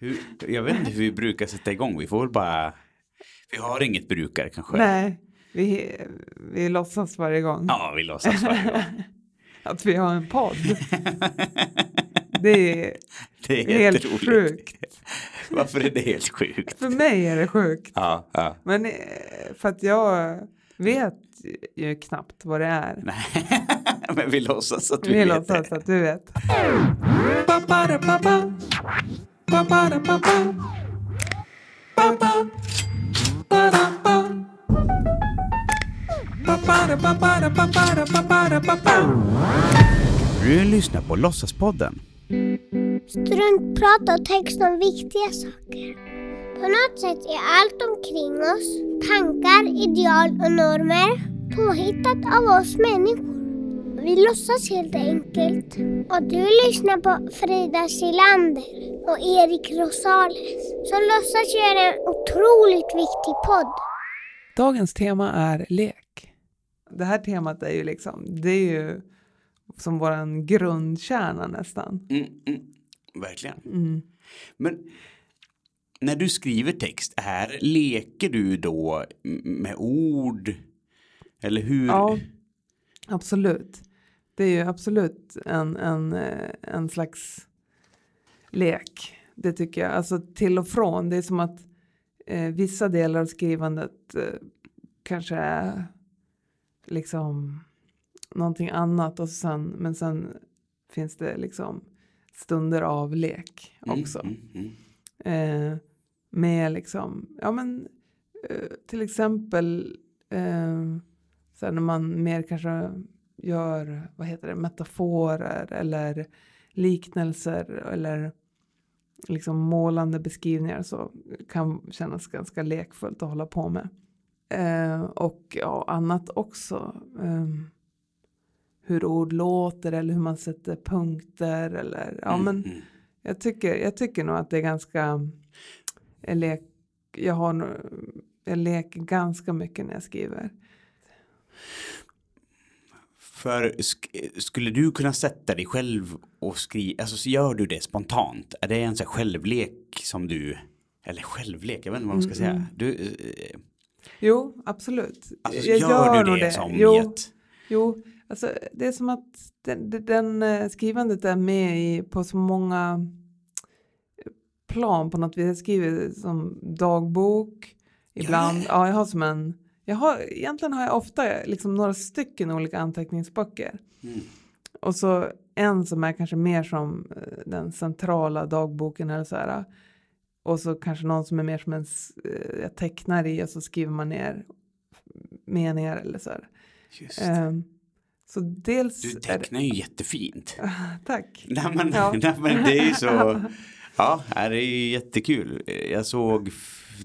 Hur, jag vet inte hur vi brukar sätta igång. Vi får väl bara... Vi har inget brukare kanske. Nej, vi, vi låtsas varje gång Ja, vi låtsas varje gång. att vi har en podd. Det är, Det är Helt jätteroligt. sjukt. Varför är det helt sjukt? för mig är det sjukt. Ja, ja. Men eh, för att jag vet ju knappt vad det är. Nej, men vi låtsas att vi, Vi vet låtsas det. att du vet. Du lyssnar på Låtsaspodden. Struntprat och text om viktiga saker. På något sätt är allt omkring oss, tankar, ideal och normer, påhittat av oss människor. Vi låtsas helt enkelt. Och du lyssnar på Frida Silander och Erik Rosales som låtsas göra en otroligt viktig podd. Dagens tema är lek. Det här temat är ju liksom, det är ju som våran grundkärna nästan. Mm, mm, verkligen. Mm. Men när du skriver text, är, leker du då med ord? Eller hur? Ja, absolut. Det är ju absolut en, en, eh, en slags lek. Det tycker jag. Alltså till och från. Det är som att eh, vissa delar av skrivandet eh, kanske är liksom någonting annat och sen, men sen finns det liksom stunder av lek Mm, också. Mm, mm. Eh, med liksom, ja men eh, till exempel eh, så när man mer kanske gör, vad heter det, metaforer eller liknelser eller liksom målande beskrivningar så kan kännas ganska lekfullt att hålla på med. Eh, och ja, annat också. ehm, hur ord låter eller hur man sätter punkter eller ja Mm, men mm. jag tycker, jag tycker nog att det är ganska... Jag, lek, jag, har, jag leker ganska mycket när jag skriver. För sk- skulle du kunna sätta dig själv och skriva, alltså så gör du det spontant? Är det en sån här självlek som du, eller självlek, jag vet inte vad man ska säga. Du, eh, Jo, absolut. alltså, jag gör, du nog det, som jo, ett, Jo, alltså det är som att den, den, den eh, skrivandet är med i, på så många plan på något vis. Jag skriver som dagbok ibland. Ja. Ja, jag har som en... Jag har, egentligen har jag ofta liksom några stycken olika anteckningsböcker. Mm. Och så en som är kanske mer som eh, den centrala dagboken eller så här. Och så kanske någon som är mer som en, eh, jag tecknar i och så skriver man ner meningar eller så här. just. Ehm, så dels... Du är det- tecknar ju jättefint. Tack. Nej men, Ja. nej, men det är ju så, ja det är ju jättekul. Jag såg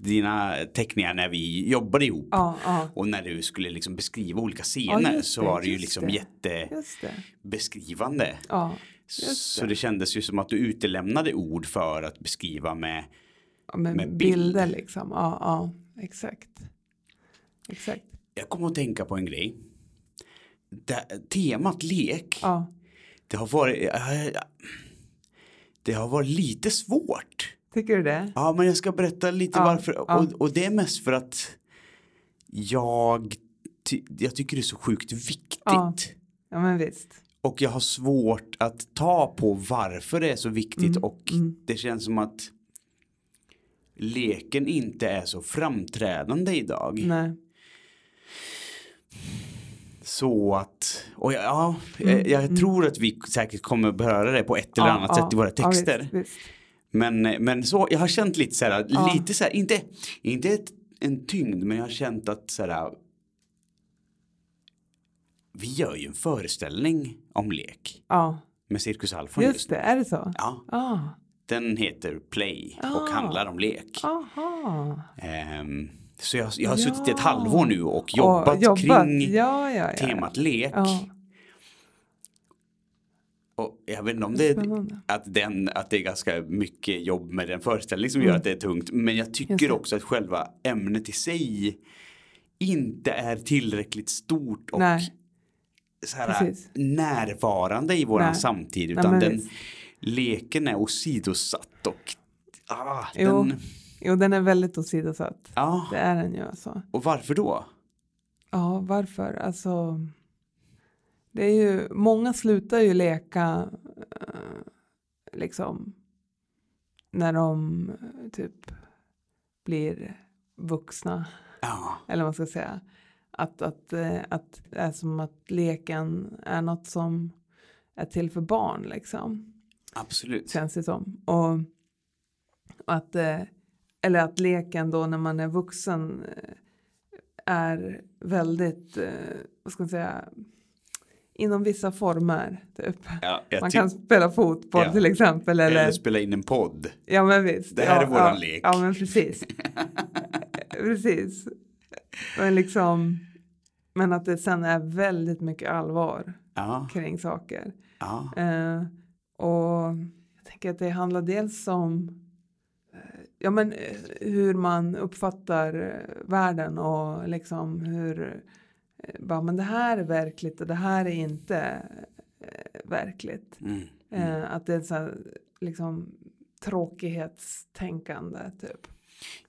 dina teckningar när vi jobbade ihop. Ja, ja, Och när du skulle liksom beskriva olika Ja, scener just så var det ju liksom jättebeskrivande. Ja, Så det. det kändes ju som att du utelämnade ord för att beskriva med ja med, med bild. bilder liksom. Ja, ja, exakt. Exakt. Jag kommer att tänka på en grej. Det, temat lek, Ja, det har varit äh, det har varit lite svårt. tycker du det? Ja, men jag ska berätta lite Ja, varför. ja. Och, och det är mest för att jag, ty, jag tycker det är så sjukt viktigt. Ja. Ja, men visst. Och jag har svårt att ta på varför det är så viktigt. Mm, Och mm. det känns som att leken inte är så framträdande idag. Nej. Så att, och ja, Mm, jag, jag mm. tror att vi säkert kommer beröra det på ett eller annat ja, sätt i våra texter. visst, visst. Men, men så, jag har känt lite så här, lite så här, inte, inte ett, en tyngd, men jag har känt att så här, vi gör ju en föreställning om lek Ja, med Cirkus Alfa just det. Är det så? Ja, Ah, den heter Play och Ah. handlar om lek. aha. Ehm, så jag, jag har Ja. suttit ett halvår nu och jobbat, Och jobbat. kring ja, ja, temat lek. Och jag vet inte om det är spännande. att, den, att det är ganska mycket jobb med den föreställning som Mm. gör att det är tungt. Men jag tycker också att själva ämnet i sig inte är tillräckligt stort och Nej. så här, Precis. närvarande i våran Nej. samtid. Nej, Utan men den visst. leken är åsidosatt och ah, Jo. den, Jo, den är väldigt åsidosatt. ja, Det är den ju alltså. och varför då? Ja, varför? Alltså, det är ju, många slutar ju leka eh, liksom när de eh, typ blir vuxna, Ja, eller vad man ska säga. Att, att, eh, att det är som att leken är något som är till för barn liksom, absolut. känns det som. Och, och att, eller att leken då när man är vuxen eh, är väldigt, eh, vad ska man säga, inom vissa former. Typ. Ja, Man kan spela fotboll Ja. till exempel. Eller, Eller spela in en podd. ja men visst. Det här ja, är våran lek. Ja men precis. precis. Men liksom, men att det sen är väldigt mycket allvar kring saker. ja, Eh, och jag tänker att det handlar dels om ja, men, eh, hur man uppfattar eh, världen och liksom hur eh, bara, men det här är verkligt och det här är inte verkligt. mm. Eh, att det är så här, liksom tråkighetstänkande typ.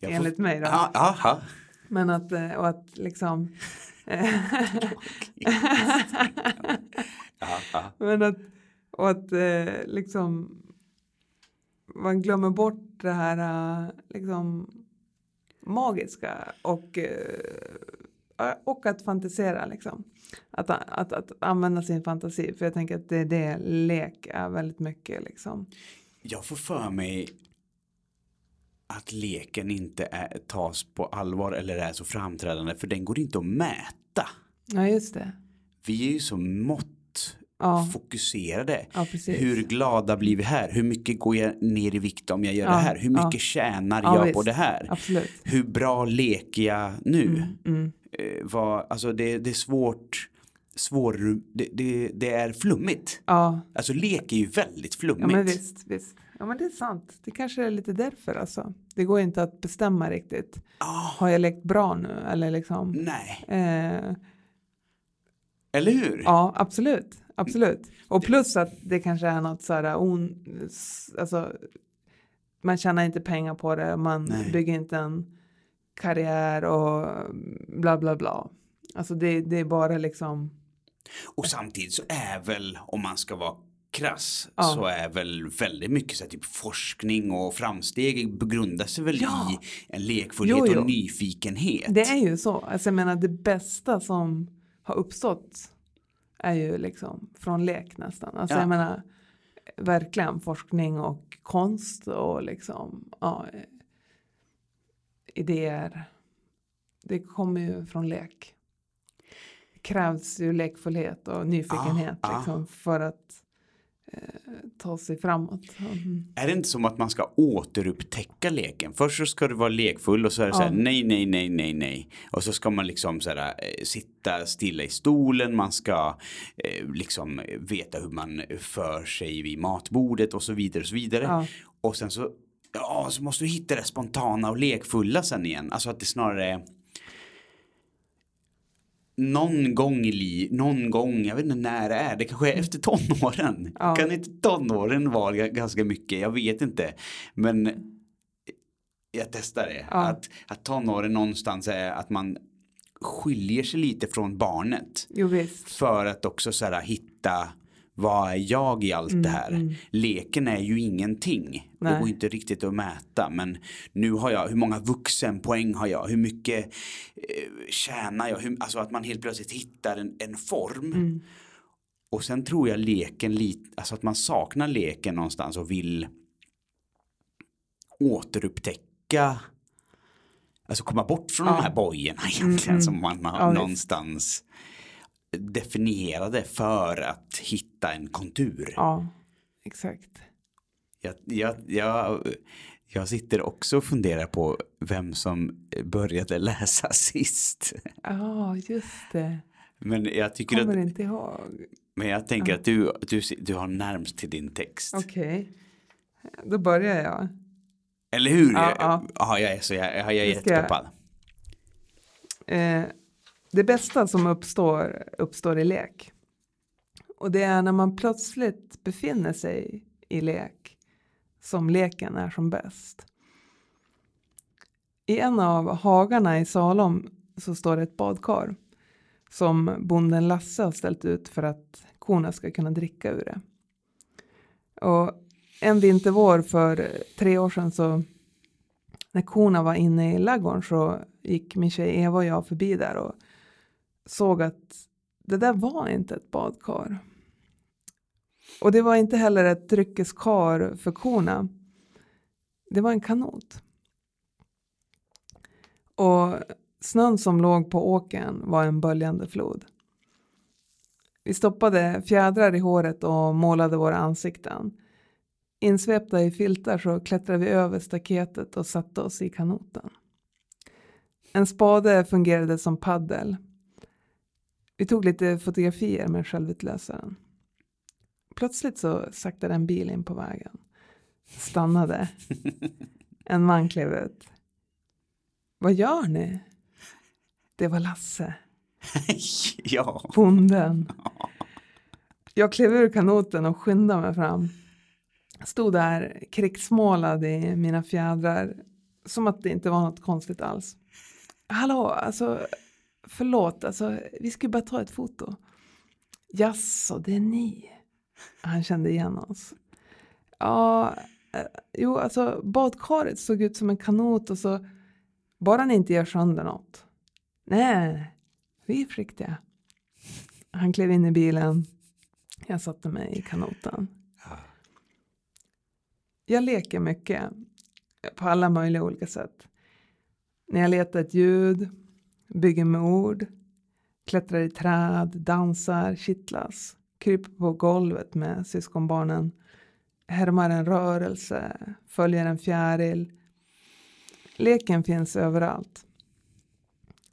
Jag får- Enligt mig då. Aha. Men att, och att liksom. Men att, och att liksom man glömmer bort det här eh, liksom magiska och, eh, och att fantisera liksom. Att, att, att använda sin fantasi för jag tänker att det är det lek är väldigt mycket liksom. Jag får för mig att leken inte är, tas på allvar eller är så framträdande för den går inte att mäta. Ja just det. Vi är ju så mått Ja, fokuserade. ja. Hur glada blir vi här? Hur mycket går jag ner i vikt om jag gör Ja, det här? Hur mycket ja. tjänar Ja, jag på visst. det här? Absolut. Hur bra leker jag nu? Mm, mm. Eh, vad, alltså det, det är svårt, svår, det, det, det är flummigt. Ja, Alltså lek är ju väldigt flummigt. Ja men visst, visst. Ja men det är sant. Det kanske är lite därför alltså. Det går inte att bestämma riktigt. Ah, Har jag lekt bra nu eller liksom? nej, Eh, eller hur? ja absolut, absolut. Och plus att det kanske är något så här on, alltså man tjänar inte pengar på det, man Nej. bygger inte en karriär och bla bla bla. Alltså det, det är bara liksom, Och samtidigt så är väl, om man ska vara krass, Ja. så är väl väldigt mycket så här, typ forskning och framsteg grundar sig väl Ja. i en lekfullhet Jo, jo. och nyfikenhet. det är ju så. Alltså jag menar det bästa som har uppstått är ju liksom från lek nästan. Alltså Ja. jag menar verkligen forskning och konst och liksom ja, idéer. Det kommer ju från lek. Det krävs ju lekfullhet och nyfikenhet Ja, liksom, för att ta sig framåt. Mm. Är det inte som att man ska återupptäcka leken? Först så ska du vara lekfull och så är det så här, Ja. nej, nej, nej, nej, nej. Och så ska man liksom så här, eh, sitta stilla i stolen, man ska eh, liksom veta hur man för sig vid matbordet och så vidare och så vidare. Ja. Och sen så, ja, så måste du hitta det spontana och lekfulla sen igen. Alltså att det snarare är någon gång i liv, någon gång, jag vet inte när det är, det kanske är efter tonåren. Ja. Kan inte tonåren vara ganska mycket? Jag vet inte. Men jag testar det. Ja. Att, att tonåren någonstans är att man skiljer sig lite från barnet. Jo. För att också så här, hitta vad är jag i allt det här? Leken är ju ingenting. Det Nej. går inte riktigt att mäta. Men nu har jag, hur många vuxenpoäng har jag? Hur mycket eh, tjänar jag? Hur, alltså att man helt plötsligt hittar en, en form. Mm. Och sen tror jag leken lite, alltså att man saknar leken någonstans och vill återupptäcka Alltså komma bort från de Ja. här bojorna egentligen mm. som man har Ja, visst. Definierade för att hitta en kontur. Ja, exakt. Jag, jag, jag, jag sitter också och funderar på vem som började läsa sist. Ja, just det. Men jag tycker Kommer att, inte ihåg. men jag tänker att du, du, du har närmst till din text. Okej. Då börjar jag. Eller hur? Ja, Ja, ja. ja. jag är, så, jag, jag är ska jag- jättepeppad. Eh, det bästa som uppstår, uppstår i lek. Och det är när man plötsligt befinner sig i lek som leken är som bäst. I en av hagarna i Salom så står det ett badkar som bonden Lasse har ställt ut för att korna ska kunna dricka ur det. Och en vintervår för tre år sedan så när korna var inne i laggården så gick min tjej Eva och jag förbi där och såg att det där var inte ett badkar. Och det var inte heller ett dryckeskar för korna. Det var en kanot. Och snön som låg på åken var en böljande flod. Vi stoppade fjädrar i håret och målade våra ansikten. Insvepta i filtar så klättrade vi över staketet och satte oss i kanoten. En spade fungerade som paddel. Vi tog lite fotografier med självutlösaren. Plötsligt så saktade en bil in på vägen. Stannade. En man klev ut. Vad gör ni? Det var Lasse, ja. bonden. Jag klev ur kanoten och skyndade mig fram. Stod där krigsmålad i mina fjädrar. Som att det inte var något konstigt alls. Hallå, alltså förlåt, alltså vi skulle bara ta ett foto. Jaså, det är ni? Han kände igen oss. Ja, eh, jo, alltså badkaret såg ut som en kanot och så bara ni inte gör sönder något. Nej, vi är försiktiga. Han klev in i bilen. Jag satte mig i kanoten. Jag leker mycket på alla möjliga olika sätt. När jag letar ett ljud, bygger med ord, klättrar i träd, dansar, kittlas, kryper på golvet med syskonbarnen, härmar en rörelse, följer en fjäril. Leken finns överallt.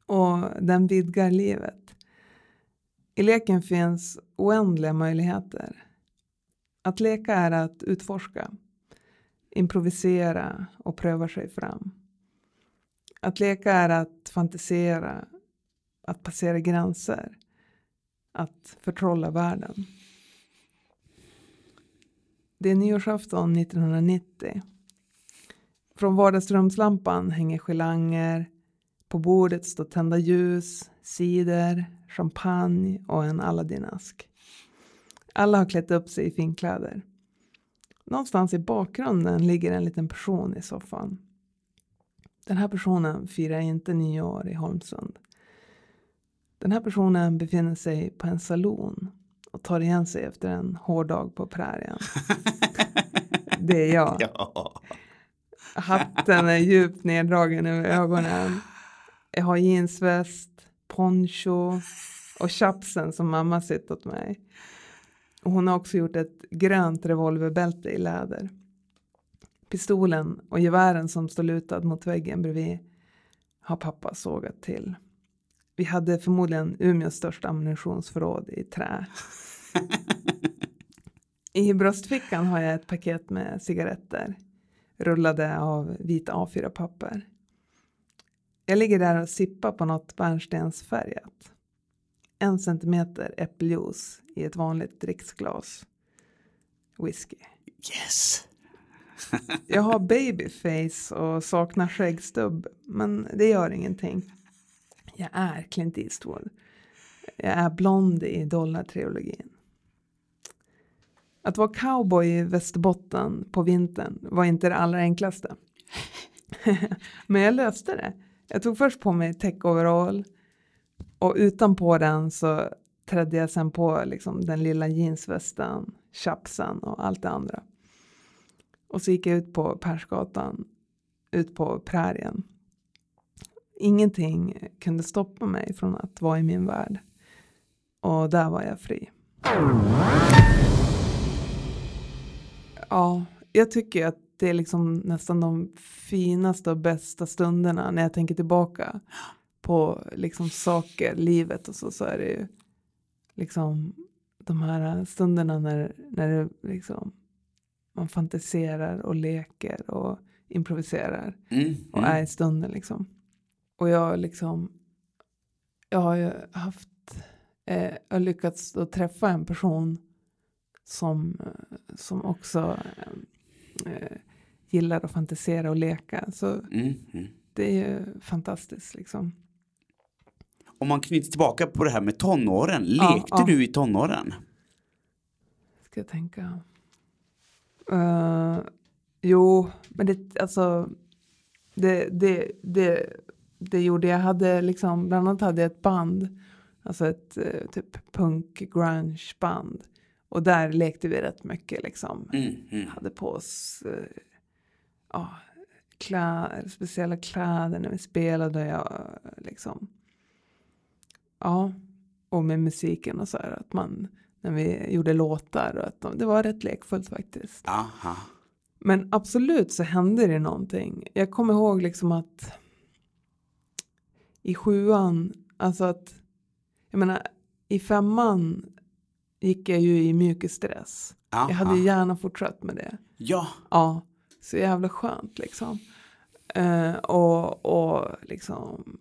Och den vidgar livet. I leken finns oändliga möjligheter. Att leka är att utforska, improvisera och pröva sig fram. Att leka är att fantisera, att passera gränser, att förtrolla världen. Det är nyårsafton 1990. Från vardagsrumslampan hänger gelanger. På bordet står tända ljus, cider, champagne och en Aladdin-ask. Alla har klätt upp sig i finkläder. Någonstans i bakgrunden ligger en liten person i soffan. Den här personen firar inte nyår i Holmsund. Den här personen befinner sig på en salon och tar igen sig efter en hård dag på prärien. Det är jag. ja. Hatten är djupt neddragen över ögonen. Jag har jeansväst, poncho och chapsen som mamma sytt åt mig. Och hon har också gjort ett grönt revolverbälte i läder. Pistolen och gevären som står lutad mot väggen bredvid har pappa sågat till. Vi hade förmodligen Umeås största ammunitionsförråd i trä. I bröstfickan har jag ett paket med cigaretter rullade av vit A4-papper. Jag ligger där och sippar på något bärnstensfärgat. En centimeter äppeljuice i ett vanligt dricksglas. Whisky. Yes. Jag har babyface och saknar skäggstubb, men det gör ingenting. Jag är Clint Eastwood. Jag är blond i dollartrilogin. Att vara cowboy i Västerbotten på vintern var inte det allra enklaste. Men jag löste det. Jag tog först på mig täckoverall och utanpå den så trädde jag sen på liksom den lilla jeansvästen, chapsen och allt det andra. Och så gick jag ut på Persgatan, ut på prärien. Ingenting kunde stoppa mig från att vara i min värld. Och där var jag fri. Ja, jag tycker att det är liksom nästan de finaste och bästa stunderna när jag tänker tillbaka på liksom saker, livet och så, så är det ju liksom de här stunderna när, när det liksom man fantiserar och leker och improviserar Mm, och mm. är i stunden liksom. Och jag liksom, jag har ju haft, eh, jag har lyckats att träffa en person som, eh, som också eh, eh, gillar att fantisera och leka. Så Mm, mm. det är ju fantastiskt liksom. Om man knyter tillbaka på det här med tonåren. Ja, Lekte ja. du i tonåren? Ska jag tänka. Eh, jo, men det, alltså, det, det, det, det gjorde jag. hade liksom, bland annat hade jag ett band, alltså ett eh, typ punk grunge band. Och där lekte vi rätt mycket liksom. Mm, mm. Hade på oss eh, ja, kläder, speciella kläder när vi spelade. Ja, liksom. Ja, och med musiken och så här. Att man, när vi gjorde låtar. Och att de, det var rätt lekfullt faktiskt. Aha. Men absolut så hände det någonting. Jag kommer ihåg liksom att i sjuan, alltså att, jag menar, i femman gick jag ju i mjukisstress. Aha. Jag hade gärna fortsatt med det. Ja, Ja, så jävla skönt liksom. Eh, och, och liksom,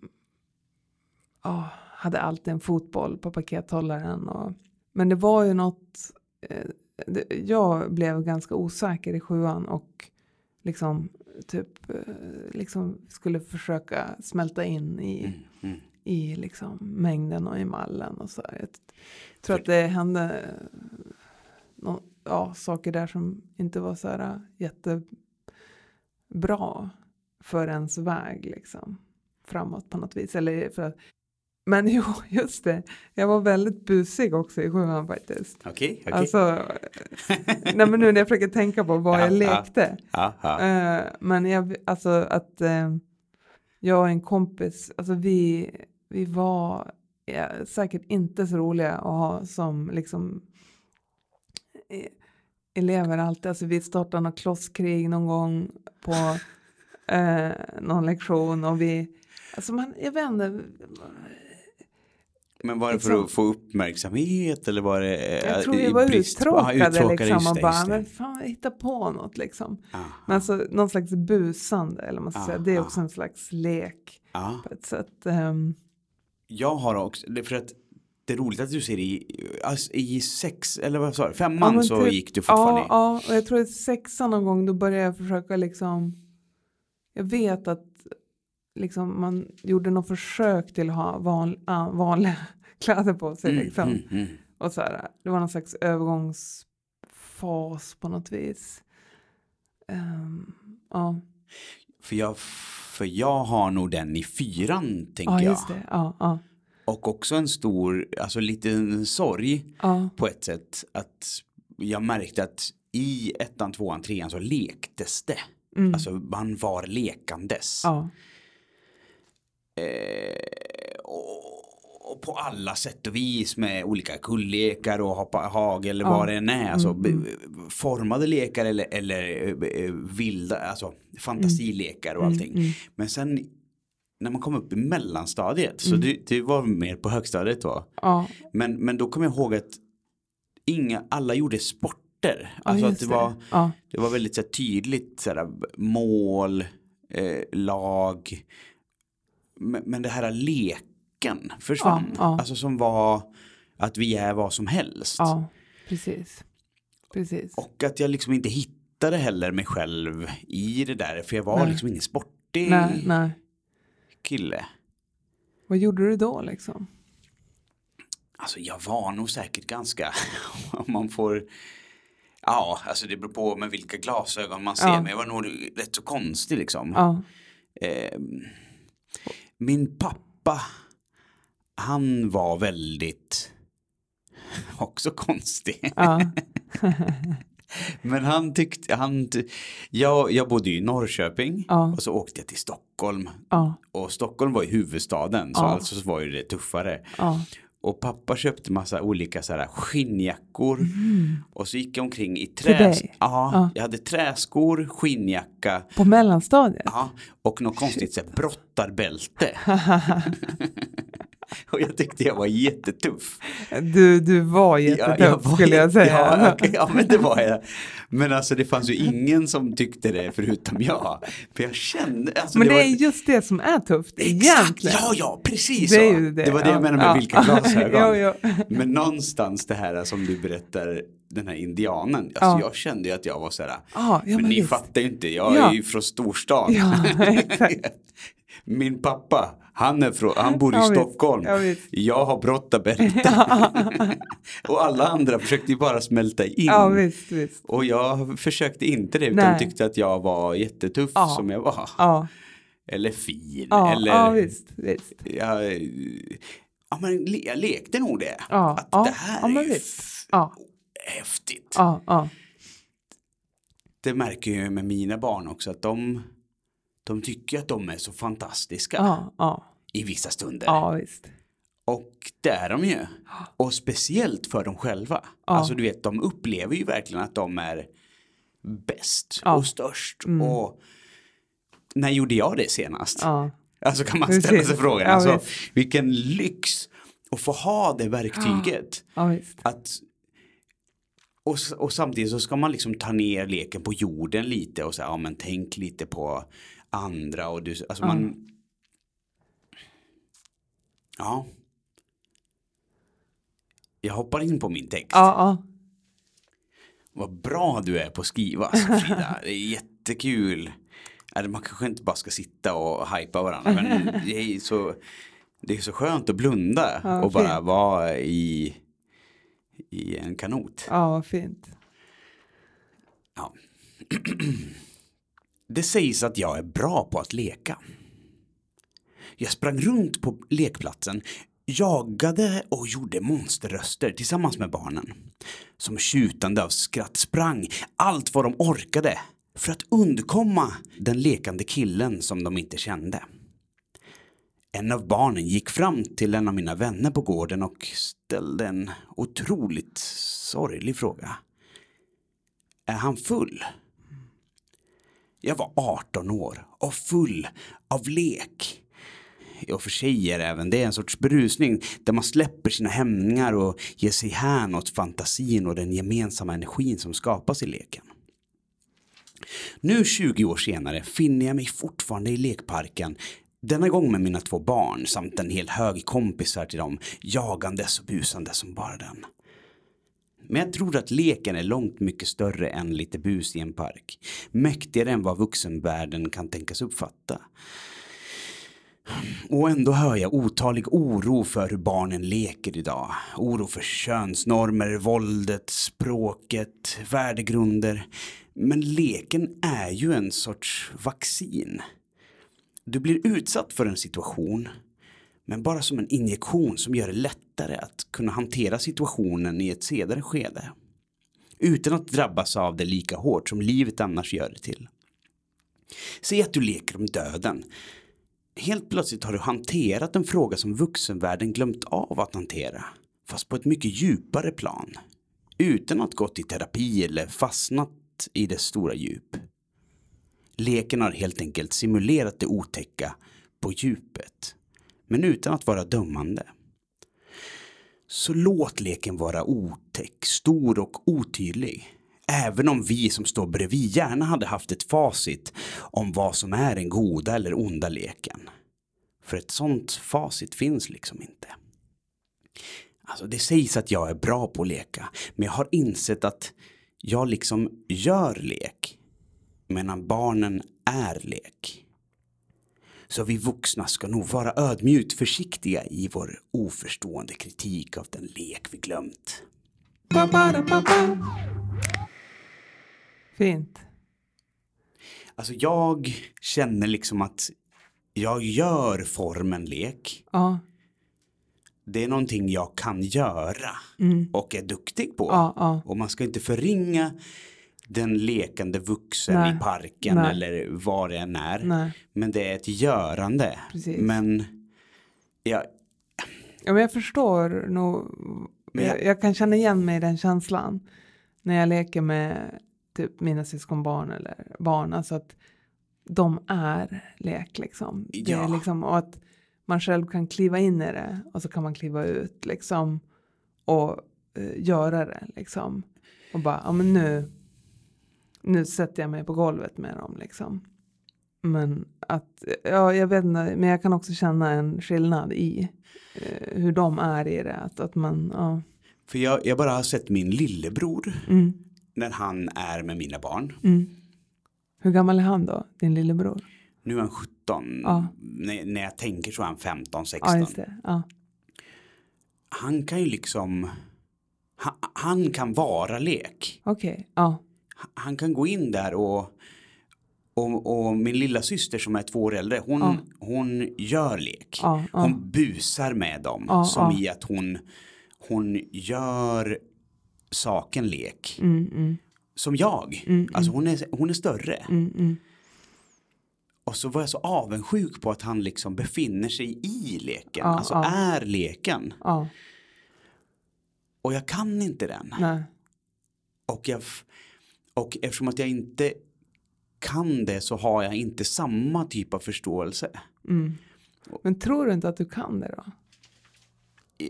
ja, hade alltid en fotboll på pakethållaren. Och, men det var ju något, eh, det, jag blev ganska osäker i sjuan och liksom typ eh, liksom skulle försöka smälta in i, mm, mm. i liksom mängden och i mallen och så. Jag tror att det hände nå ja, saker där som inte var så här jättebra för ens väg liksom framåt på något vis. Eller för att, men jo, just det. Jag var väldigt busig också i sjuan faktiskt. okej, okej. Alltså, nej men nu när jag försöker tänka på vad Ja, jag ja. lekte. Ja, ja. Eh, men jag, alltså att eh, jag och en kompis, alltså vi, vi var ja, säkert inte så roliga att ha som liksom eh, elever alltid. Alltså vi startade något klosskrig någon gång på eh, någon lektion och vi, alltså man, jag vet inte, Men var det för att få uppmärksamhet eller var det eh, jag tror vi var brist uttråkade, Ja, uttråkade, liksom just och bara, just det. men fan hitta på något liksom. Ja, Men alltså någon slags busande, eller man ska säga, det är också en slags lek ja. på ett sätt. Ehm, Jag har också, det är för att det är roligt att du ser i, alltså, i sex, eller vad sa du, Ja, femman så typ- gick du fortfarande Ja, ja, och jag tror i sexan någon gång då började jag försöka liksom, jag vet att liksom man gjorde något försök till att ha van, ah, vanliga kläder på sig Mm, liksom. mm, mm. Och så här, det var någon slags övergångsfas på något vis. Ehm, ja, För jag, för jag har nog den i fyran tänker ja jag. Ja, ja, Och också en stor, alltså liten sorg på ett sätt att jag märkte att i ettan, tvåan, trean så lektes det. mm, Alltså man var lekandes. Ja, Eh, och, och på alla sätt och vis med olika kullekar och hoppa hag eller Ja. vad det än är. Alltså, Mm, b- formade lekar eller, eller eh, vilda, alltså fantasilekar och allting. Mm, mm. Men sen när man kom upp i mellanstadiet, så Mm. det, det var mer på högstadiet då. ja, Men, men då kommer jag ihåg att inga, alla gjorde sporter. ja, Alltså att just det var, Ja, det var väldigt så här, tydligt så här, mål, eh, lag. Men, det här leken försvann. Ja, ja. Alltså som var att vi är vad som helst. ja, precis. Precis. Och att jag liksom inte hittade heller mig själv i det där. För jag var Nej. liksom ingen sportig Nej, nej. kille. Vad gjorde du då liksom? Alltså jag var nog säkert ganska, om man får, ja alltså det beror på med vilka glasögon man ser, Ja. men jag var nog rätt så konstig liksom. Ja, Eh, min pappa, han var väldigt, också konstig. ja, Men han tyckte, han, jag, jag bodde i Norrköping Ja. och så åkte jag till Stockholm. ja, Och Stockholm var ju huvudstaden, så alltså så var ju det tuffare. Och pappa köpte massa olika så här skinnjackor. Och så gick jag omkring i Mm. Trä... Ja, Ja. jag hade träskor, skinnjacka På mellanstadiet? ja, och något konstigt så här, brottarbälte. och jag tyckte jag var jättetuff. Du, du var Ja, jättetuff var- skulle jag säga. Ja, okej, ja, men det var jag. Men alltså det fanns ju ingen som tyckte det förutom jag. För jag kände... Alltså, Men det var... är just det som är tufft Exakt, egentligen. ja, ja, precis Det ju det. Det var det ja. jag menade med Ja. vilka glasögon. jo, jo. Men någonstans det här som du berättar, den här indianen. Alltså Ja. jag kände ju att jag var så här, Ja, ja, men, men ni visst. fattar ju inte, jag Ja. är ju från storstan. Ja. Min pappa, han, är från, han bor i Ja. Stockholm. Ja. Jag har Brottaberta. och alla andra försökte ju bara smälta in. Ja, visst, visst. Och jag försökte inte det utan Nej. tyckte att jag var jättetuff som jag var. Eller fin. eller visst, visst. jag, ja, men jag lekte nog det. Att det här är Ja, häftigt. ja. Det märker jag ju med mina barn också att de, de tycker att de är så fantastiska Ja, ja, i vissa stunder. ja, visst. Och det är de ju. Och speciellt för dem själva. Alltså du vet, de upplever ju verkligen att de är bäst och störst. Och när gjorde jag det senast? Alltså kan man Precis. ställa sig frågan. Ja, alltså, vilken lyx att få ha det verktyget. Att, och, och samtidigt så ska man liksom ta ner leken på jorden lite och säga, ja men tänk lite på andra och du, alltså man Ja Jag hoppar in på min text. Ja, ja. Vad bra du är på att skriva alltså, Frida. Det är jättekul. Man kanske inte bara ska sitta och hypa varandra. Men det är så, det är så skönt att blunda Ja, och bara fint. vara i, i en kanot. Ja, vad fint. Ja. Det sägs att jag är bra på att leka. Jag sprang runt på lekplatsen, jagade och gjorde monsterröster tillsammans med barnen. Som tjutande av skratt sprang allt vad de orkade för att undkomma den lekande killen som de inte kände. En av barnen gick fram till en av mina vänner på gården och ställde en otroligt sorglig fråga. Är han full? Jag var 18 år och full av lek. Och för sig är även, det är en sorts berusning där man släpper sina hämningar och ger sig hän åt fantasin och den gemensamma energin som skapas i leken. Nu 20 år senare finner jag mig fortfarande i lekparken denna gång med mina två barn samt en hel hög kompisar till dem jagandes och busande som bara den. Men jag tror att leken är långt mycket större än lite bus i en park. Mäktigare än vad vuxenvärlden kan tänkas uppfatta. Och ändå hör jag otalig oro för hur barnen leker idag. Oro för könsnormer, våldet, språket, värdegrunder. Men leken är ju en sorts vaccin. Du blir utsatt för en situation men bara som en injektion som gör det lättare att kunna hantera situationen i ett senare skede. Utan att drabbas av det lika hårt som livet annars gör det till. Säg att du leker om döden. Helt plötsligt har du hanterat en fråga som vuxenvärlden glömt av att hantera. Fast på ett mycket djupare plan. Utan att gått i terapi eller fastnat i dess stora djup. Leken har helt enkelt simulerat det otäcka på djupet men utan att vara dömande. Så låt leken vara otäck, stor och otydlig. Även om vi som står bredvid gärna hade haft ett facit om vad som är den goda eller onda leken. För ett sånt facit finns liksom inte. Alltså det sägs att jag är bra på att leka, men jag har insett att jag liksom gör lek, medan barnen är lek. Så vi vuxna ska nog vara ödmjukt försiktiga i vår oförstående kritik av den lek vi glömt. Fint. Alltså jag känner liksom att jag gör formen lek. Ja, Det är någonting jag kan göra och är duktig på. ja, ja. Och man ska inte förringa den lekande vuxen Nej. i parken Nej. eller vad det än är. Nej. Men det är ett görande. Precis. Men jag, Ja, men jag förstår nog. Jag- Jag, jag kan känna igen mig i den känslan. När jag leker med typ mina syskonbarn eller barn. Alltså att de är lek liksom. Det är Ja. liksom och att man själv kan kliva in i det. Och så kan man kliva ut liksom. Och eh, göra det liksom. Och bara, ja men nu. Nu sätter jag mig på golvet med dem liksom. Men att, ja jag vet inte, men jag kan också känna en skillnad i eh, hur de är i det. Att, att man, ja. för jag, jag bara har sett min lillebror Mm, när han är med mina barn. mm. Hur gammal är han då, din lillebror? Nu är han 17. Ja. När, när jag tänker så är han 15, 16. Ja. Ja. Han kan ju liksom, han, han kan vara lek. Okej. Ja. Han kan gå in där och, och, och min lilla syster som är två år äldre, hon, Ja. hon gör lek. Ja, ja. Hon busar med dem. Som i att hon, hon gör saken lek. Mm, mm, Som jag. Mm, Alltså hon är, hon är större. mm, mm. Och så var jag så avundsjuk på att han liksom befinner sig i leken. Alltså är leken. Och jag kan inte den. Nej. Och, jag, och eftersom att jag inte kan det så har jag inte samma typ av förståelse. Mm. Men tror du inte att du kan det då?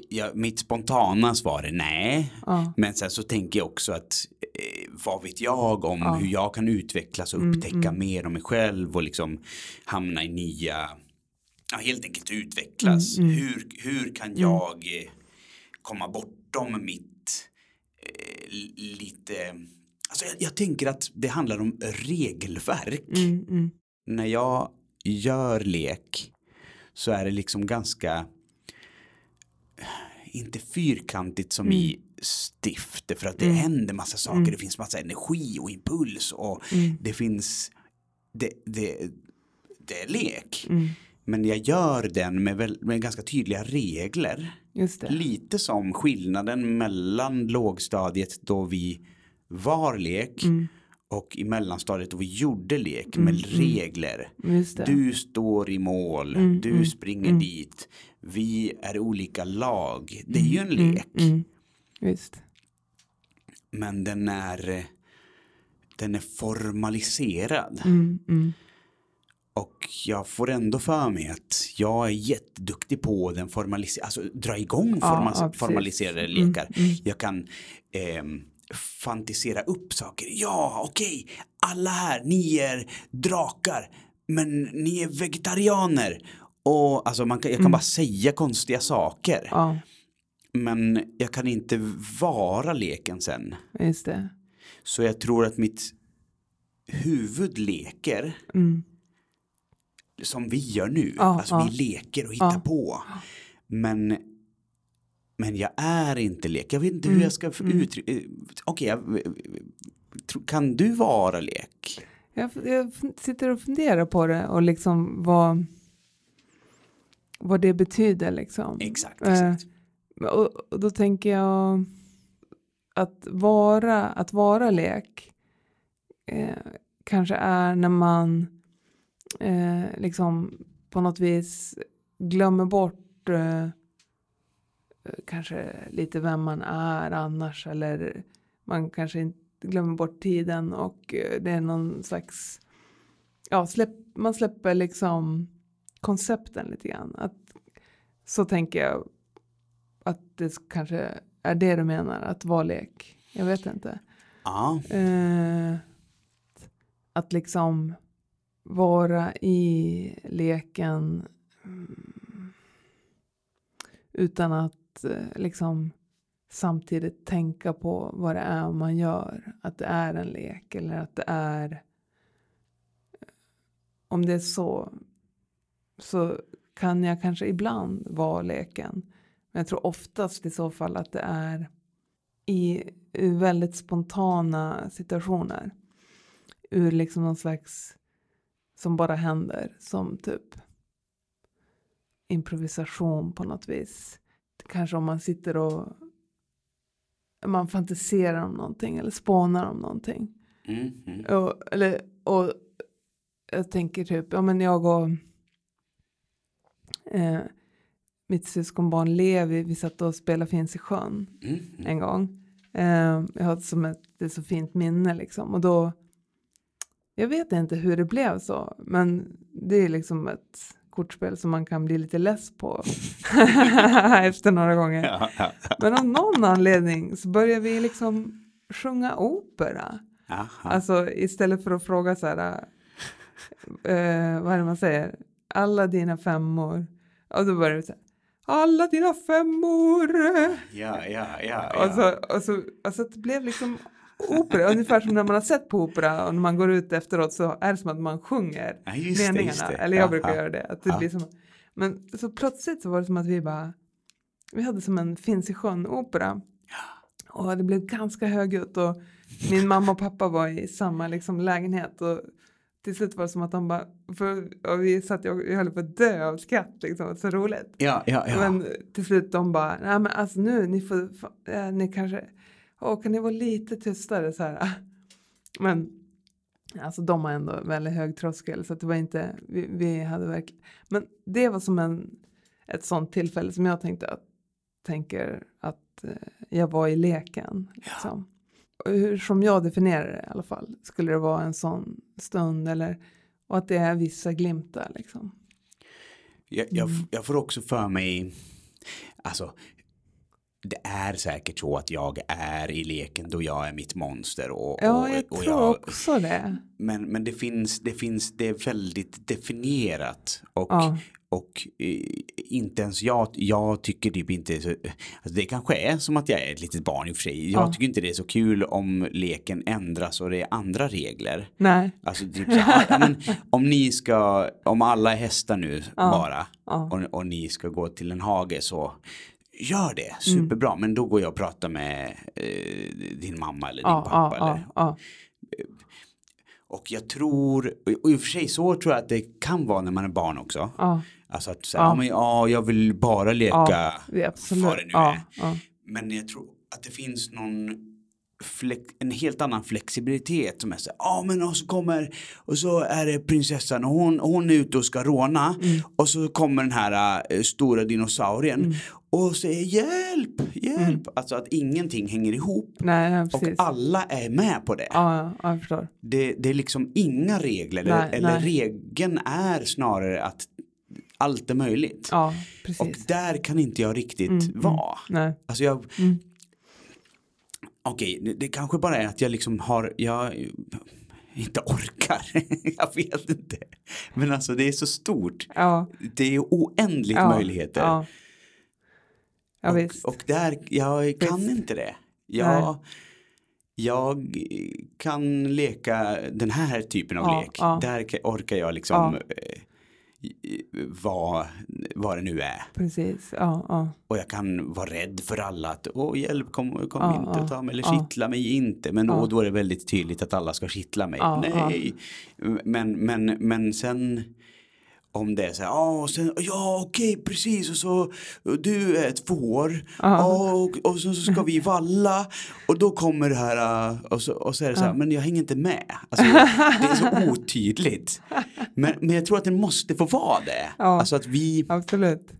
Jag, mitt spontana svar är nej. Ja. Men sen så tänker jag också att eh, vad vet jag om Ja. hur jag kan utvecklas och Mm, upptäcka mm. mer om mig själv och liksom hamna i nya, ja, helt enkelt utvecklas. Mm, mm. Hur, hur kan jag eh, komma bortom mitt eh, li- lite, alltså jag, jag tänker att det handlar om regelverk. Mm, mm. När jag gör lek så är det liksom ganska inte fyrkantigt som i stift för att det Mm. händer massa saker, Mm. det finns massa energi och impuls och Mm. det finns det, det, det är lek. Mm. Men jag gör den med, väl, med ganska tydliga regler. Just det. Lite som skillnaden mellan lågstadiet då vi var lek Mm. och i mellanstadiet då vi gjorde lek Mm, med mm. regler. Du står i mål, Mm, du mm, springer mm. dit, vi är olika lag. Det är ju en Mm, lek, Mm. Men den är, eh, den är formaliserad. Mm, mm. Och jag får ändå för mig att jag är jätteduktig på den formaliserade, alltså dra igång forma- ja, formaliserade Mm, lekar. mm. Jag kan ehm, fantisera upp saker. Ja, okej, alla här, ni är drakar, men ni är vegetarianer. Och alltså man kan, jag kan Mm. bara säga konstiga saker. Ja, Men jag kan inte vara leken sen. just det. Så jag tror att mitt huvud leker Mm. som vi gör nu. Ja, alltså ja. vi leker och hittar på. Men, men jag är inte lek. Jag vet inte hur Mm, jag ska mm. uttrycka. eh, Okej, jag- tro- kan du vara lek? Jag, jag sitter och funderar på det och liksom vad, vad det betyder liksom. Exakt, Eh, exakt. Och, och då tänker jag att vara, att vara lek eh, kanske är när man eh, liksom på något vis glömmer bort eh, kanske lite vem man är annars eller man kanske inte glömmer bort tiden och eh, det är någon slags ja, släpp, man släpper liksom koncepten lite grann. Att, så tänker jag att det kanske är det du menar, att vara lek. Jag vet inte. Ja, Eh, att liksom vara i leken mm, utan att att eh, liksom samtidigt tänka på vad det är man gör. Att det är en lek eller att det är eh, om det är så så kan jag kanske ibland vara leken. Men jag tror oftast i så fall att det är i i väldigt spontana situationer. Ur liksom någon slags som bara händer. Som typ improvisation på något vis. Kanske om man sitter och man fantiserar om någonting eller spånar om någonting. mm, mm. Och, eller, och jag tänker typ, ja men jag och eh, mitt syskonbarn Levi, vi satt och spelade Finns i sjön Mm, en gång. Eh, jag har som ett, det är så fint minne liksom. Och då, jag vet inte hur det blev så, men det är liksom ett kortspel som man kan bli lite less på efter några gånger. Ja, ja, ja. Men av någon anledning så börjar vi liksom sjunga opera. Jaha. Alltså istället för att fråga så här, eh, vad är det man säger, alla dina femmor. Och då börjar vi så här, alla dina femmor. ja, ja, ja, Och, ja. så, och, så, och så att det blev liksom opera, ungefär som när man har sett på opera och när man går ut efteråt så är det som att man sjunger Ja, det, meningarna. just det. Eller jag Ja, brukar ja. göra det. Att det Ja. blir som, men så plötsligt så var det som att vi bara, vi hade som en Finns i sjön-opera. Och det blev ganska högljutt och min mamma och pappa var i samma liksom, lägenhet och till slut var det som att de bara, för, och vi satt och vi höll på att dö av skratt liksom, det så roligt. Ja, ja, ja. Men till slut de bara, nej men alltså nu, ni får, äh, ni kanske, åh kan ni vara lite tystare så här. Men alltså de har ändå väldigt hög tröskel så att det var inte, vi, vi hade verkligen, men det var som en, ett sånt tillfälle som jag tänkte att, tänker att eh, jag var i leken. Liksom. Och Hur, som jag definierar det i alla fall, skulle det vara en sån stund eller, och att det är vissa glimtar liksom. Jag, jag, Mm. jag får också för mig, alltså det är säkert så att jag är i leken då jag är mitt monster och, Ja, jag och tror jag, också det. men, men det finns, det finns, det är väldigt definierat och, Ja. och eh, inte ens jag, jag tycker typ inte så, alltså det kanske är som att jag är ett litet barn i och för sig. Jag Ja. tycker inte det är så kul om leken ändras och det är andra regler. Nej. Alltså typ så, här, men, om ni ska, om alla är hästar nu bara och, och ni ska gå till en hage så gör Mm. det, superbra. Men då går jag och pratar med eh, din mamma eller din Ja, pappa. ja, eller, ja, Och jag tror, och i och för sig så tror jag att det kan vara när man är barn också. ja, Alltså att säga, Ja. men, ja, jag vill bara leka ja, vad det nu är. Men jag tror att det finns någon en helt annan flexibilitet som är så ja men och så kommer och så är det prinsessan och hon, hon är ute och ska råna Mm. och så kommer den här äh, stora dinosaurien och säger hjälp, hjälp. Mm. Alltså att ingenting hänger ihop Nej, nej, och alla är med på det. Ja, ja. Det, det är liksom inga regler Nej, eller, regeln är snarare att allt är möjligt. Ja, och där kan inte jag riktigt Mm, mm. vara. Nej. Alltså jag, Mm. okej, det, det kanske bara är att jag liksom har, jag inte orkar. jag vet inte. Men alltså det är så stort. Ja, Det är oändligt ja, möjligheter. Ja, och, och där, jag kan Visst. inte det. Jag, jag kan leka den här typen av Ja, lek. ja. Där ka- orkar jag liksom eh, vad, vad det nu är. Precis. Ja, ja. Och jag kan vara rädd för alla att åh hjälp kom, kom Ja, inte och ta mig eller kittla mig inte. Men Ja. då, är det väldigt tydligt att alla ska kittla mig. Nej. Men, men, men sen om det är så här, ja, och sen, ja okej precis och så och du är ett får och, och så, så ska vi valla och då kommer det här äh, och så, och så är det så här, men jag hänger inte med. Alltså, det är så otydligt. Men, men jag tror att det måste få vara det. Ja. Alltså att vi, Absolut.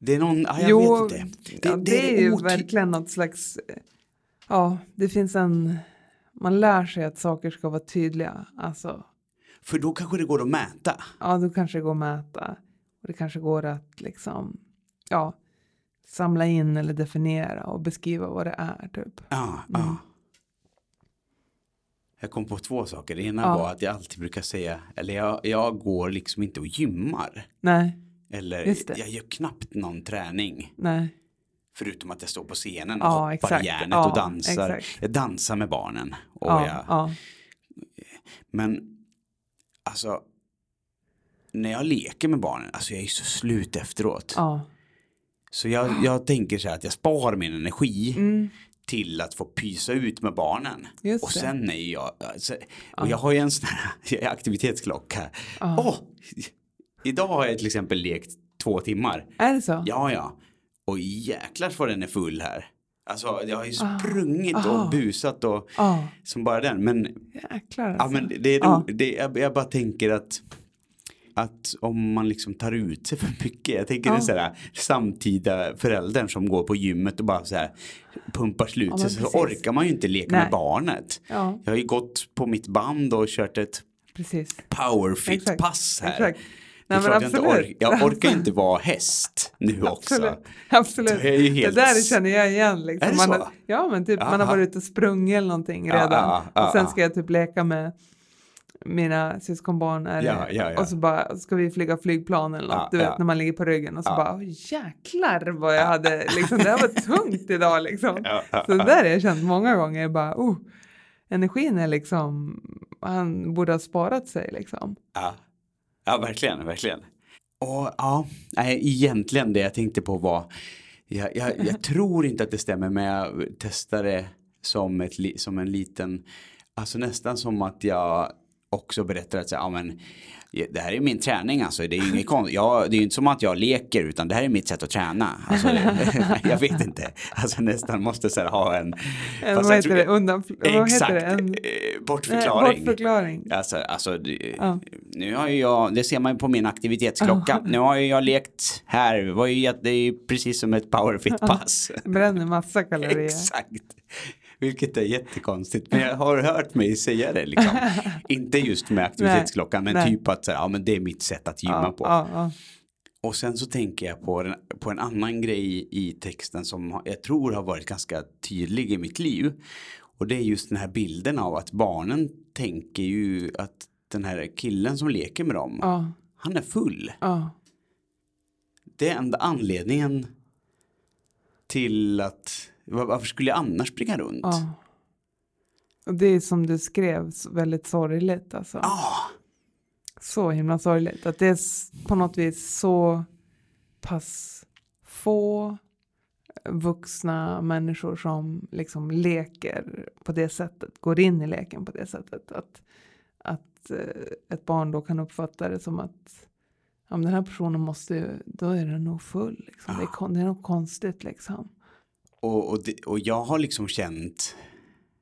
det är någon, ja, jag jo, vet inte. ja, det, är ju verkligen något slags, ja, det finns en, man lär sig att saker ska vara tydliga. Alltså, För då kanske det går att mäta. ja, då kanske det går att mäta. Och det kanske går att liksom, ja, samla in eller definiera och beskriva vad det är typ. Ja, Mm. ja. Jag kom på två saker. Det ena Ja. var att jag alltid brukar säga, eller jag, jag går liksom inte och gymmar. Nej, Eller jag gör knappt någon träning. nej, Förutom att jag står på scenen och Ja, hoppar exakt. järnet Ja, och dansar. exakt. Jag dansar med barnen. Och ja, jag, ja, Men alltså, när jag leker med barnen, alltså jag är så slut efteråt. ja. Så jag, jag tänker så här att jag spar min energi Mm, till att få pysa ut med barnen. just Och sen är jag, alltså, och jag har ju en sån här aktivitetsklocka. Ja. Åh, idag har jag till exempel lekt två timmar. Är det så? Ja, ja. Och jäklar vad den är full här. Alltså jag har ju Ah. sprungit Ah. och busat och Ja, som bara den. Men, jäklar ja, alltså. men det är Ja. ro, det, jag, jag bara tänker att att om man liksom tar ut sig för mycket. Jag tänker Ja. den så här samtida föräldern som går på gymmet och bara så här pumpar slut Ja, sig. Så orkar man ju inte leka Nej. med barnet. Ja, Jag har ju gått på mitt band och kört ett powerfit-pass här. Exakt. Nej, men klart jag, absolut. ork, jag orkar inte vara häst nu också. Absolut. Absolut. Det helt- Det där känner jag igen. Liksom. Är det man så? har, ja, men typ man har Aha. varit ute och sprungit eller någonting redan. ja, ja, och sen ska jag typ leka med mina syskonbarn är Ja, ja, ja. och så bara ska vi flyga flygplan eller något, du vet när man ligger på ryggen och så bara "Oj, jäklar vad jag hade, liksom det här var tungt idag liksom. Så det där har jag känt många gånger, bara oh, energin är liksom, han borde ha sparat sig liksom. Ja. verkligen, verkligen. Och ja, nej, egentligen det jag tänkte på var, jag, jag, jag tror inte att det stämmer men jag testade som, ett, som en liten, alltså nästan som att jag också berättar att så, ja, men, det här är min träning alltså, det är ju inget kon- jag, det är ju inte som att jag leker utan det här är mitt sätt att träna. Alltså, jag vet inte, alltså nästan måste så här, ha en, En, Eh, vad heter det, undan, vad exakt, heter det? En, eh, bortförklaring. bortförklaring. Alltså, alltså Ja. nu har ju jag, det ser man ju på min aktivitetsklocka, nu har ju jag lekt här, det var ju, det är ju precis som ett powerfit-pass. Bränner massa kalorier. Exakt. Vilket är jättekonstigt, men jag har hört mig säga det liksom. Inte just med aktivitetsklockan, men Nej. typ att så här, ja, men det är mitt sätt att gymma Ja, på. ja. Och sen så tänker jag på, den, på en annan grej i texten som jag tror har varit ganska tydlig i mitt liv. Och det är just den här bilden av att barnen tänker ju att den här killen som leker med dem, ja, han är full. ja. Det är enda anledningen till att, varför skulle jag annars springa runt? Ja. Och det är som du skrev, väldigt sorgligt alltså. Ah, Så himla sorgligt. Att det är på något vis så pass få vuxna människor som liksom leker på det sättet, går in i leken på det sättet. Att, att eh, ett barn då kan uppfatta det som att ja, den här personen måste ju, då är den nog full. Liksom. Det, är, kon- det är något konstigt liksom. Och, och, det, och jag har liksom känt,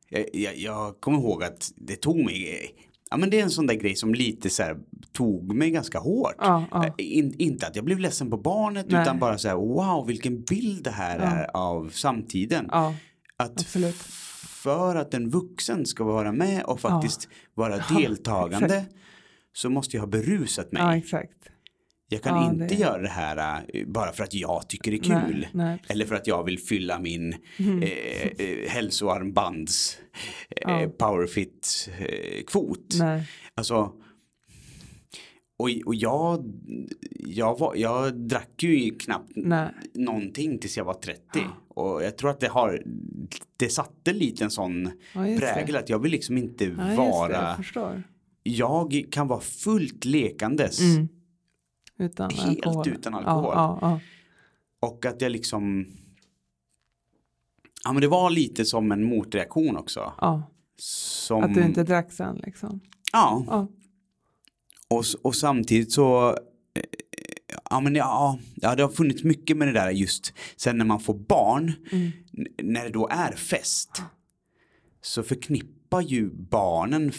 jag, jag, jag kommer ihåg att det tog mig, ja men det är en sån där grej som lite så här tog mig ganska hårt. Ja, ja. Eh, In, inte att jag blev ledsen på barnet Nej. utan bara så här wow vilken bild det här Ja. är av samtiden. att absolut. för att en vuxen ska vara med och faktiskt vara deltagande så måste jag ha berusat mig. ja, exakt. Jag kan ja, inte det- göra det här eh, bara för att jag tycker det är kul. Nej, nej. Eller för att jag vill fylla min Mm. eh, eh, hälsoarmbands eh, Ja. powerfit eh, kvot. Nej. Alltså, och, och jag, jag, var, jag drack ju knappt Nej. någonting tills jag var 30. Och jag tror att det har, det satte lite en sån Ja, prägel att jag vill liksom inte Ja, just det, vara, jag jag kan vara fullt lekandes. Mm. Utan Helt alkohol. utan alkohol. Ja, ja, Och att jag liksom, ja men det var lite som en motreaktion också. ja, ja. Som, Att du inte drack sen liksom. Ja, Ja, och, och samtidigt så, eh, ja men ja, ja, det har funnits mycket med det där just sen när man får barn, Mm. när det då är fest, så förknippar ju barnen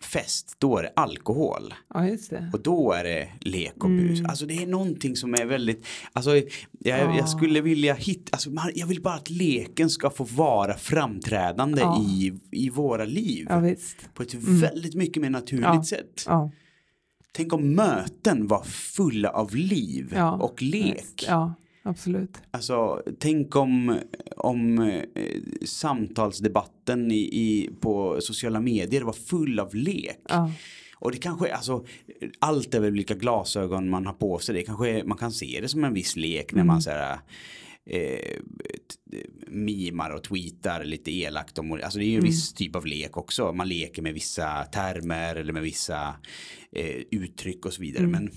fest, då är det alkohol. ja just det. Och då är det lek och bus. Mm. Alltså det är någonting som är väldigt, alltså jag, Ja. jag skulle vilja hitta, alltså man, jag vill bara att leken ska få vara framträdande Ja. i, i våra liv. Ja visst. På ett väldigt mycket mer naturligt sätt. Tänk om möten var fulla av liv och lek. Absolut. Alltså, tänk om, om eh, samtalsdebatten i, i, på sociala medier var full av lek. Ja, Och det kanske, alltså, allt är väl vilka glasögon man har på sig. Det kanske, man kan se det som en viss lek när Mm. man så här, eh, mimar och tweetar lite elakt om, alltså det är ju en Mm. viss typ av lek också. Man leker med vissa termer eller med vissa eh, uttryck och så vidare. Mm. Men